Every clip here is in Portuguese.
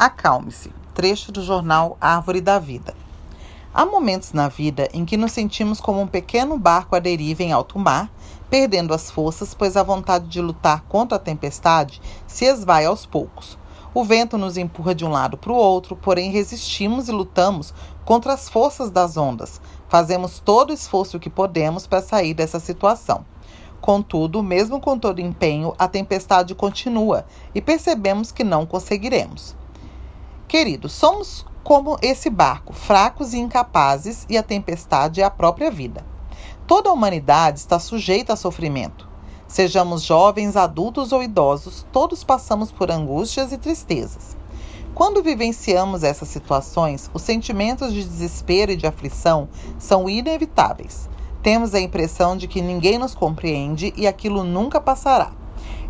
Acalme-se. Trecho do jornal Árvore da Vida. Há momentos na vida em que nos sentimos como um pequeno barco à deriva em alto mar, perdendo as forças, pois a vontade de lutar contra a tempestade se esvai aos poucos. O vento nos empurra de um lado para o outro, porém resistimos e lutamos contra as forças das ondas. Fazemos todo o esforço que podemos para sair dessa situação. Contudo, mesmo com todo empenho, a tempestade continua e percebemos que não conseguiremos. Queridos, somos como esse barco, fracos e incapazes, e a tempestade é a própria vida. Toda a humanidade está sujeita a sofrimento. Sejamos jovens, adultos ou idosos, todos passamos por angústias e tristezas. Quando vivenciamos essas situações, os sentimentos de desespero e de aflição são inevitáveis. Temos a impressão de que ninguém nos compreende e aquilo nunca passará.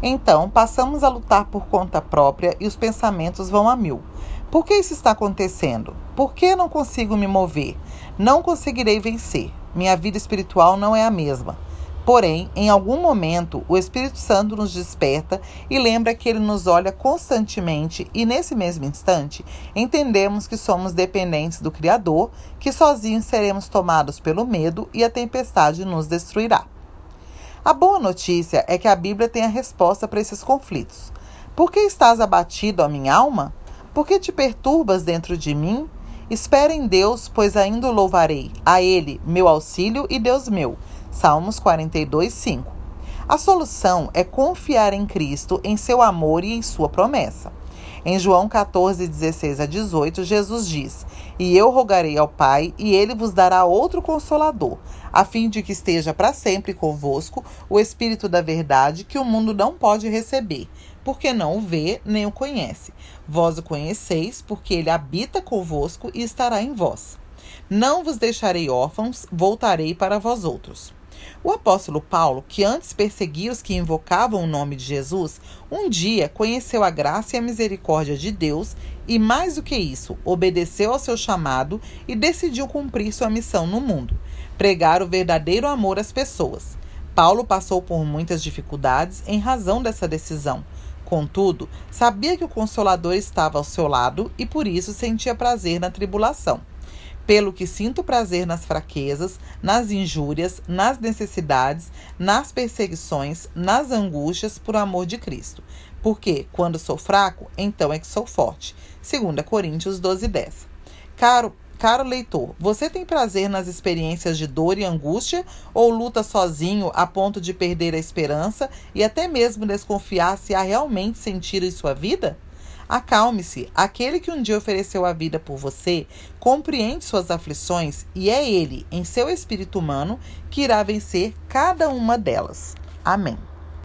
Então, passamos a lutar por conta própria e os pensamentos vão a mil. Por que isso está acontecendo? Por que não consigo me mover? Não conseguirei vencer. Minha vida espiritual não é a mesma. Porém, em algum momento, o Espírito Santo nos desperta e lembra que ele nos olha constantemente, e nesse mesmo instante, entendemos que somos dependentes do Criador, que sozinhos seremos tomados pelo medo e a tempestade nos destruirá. A boa notícia é que a Bíblia tem a resposta para esses conflitos. Por que estás abatido, a minha alma? Por que te perturbas dentro de mim? Espera em Deus, pois ainda o louvarei. A Ele, meu auxílio e Deus meu. Salmos 42, 5. A solução é confiar em Cristo, em seu amor e em sua promessa. Em João 14, 16 a 18, Jesus diz: E eu rogarei ao Pai, e ele vos dará outro consolador, a fim de que esteja para sempre convosco o Espírito da Verdade, que o mundo não pode receber, porque não o vê nem o conhece. Vós o conheceis, porque ele habita convosco e estará em vós. Não vos deixarei órfãos, voltarei para vós outros. O apóstolo Paulo, que antes perseguia os que invocavam o nome de Jesus, um dia conheceu a graça e a misericórdia de Deus e, mais do que isso, obedeceu ao seu chamado e decidiu cumprir sua missão no mundo pregar o verdadeiro amor às pessoas. Paulo passou por muitas dificuldades em razão dessa decisão. Contudo, sabia que o Consolador estava ao seu lado e por isso sentia prazer na tribulação. Pelo que sinto prazer nas fraquezas, nas injúrias, nas necessidades, nas perseguições, nas angústias por amor de Cristo. Porque, quando sou fraco, então é que sou forte. 2 Coríntios 12, 10. Caro Caro leitor, você tem prazer nas experiências de dor e angústia ou luta sozinho a ponto de perder a esperança e até mesmo desconfiar se há realmente sentido em sua vida? Acalme-se, aquele que um dia ofereceu a vida por você compreende suas aflições e é ele, em seu espírito humano, que irá vencer cada uma delas. Amém.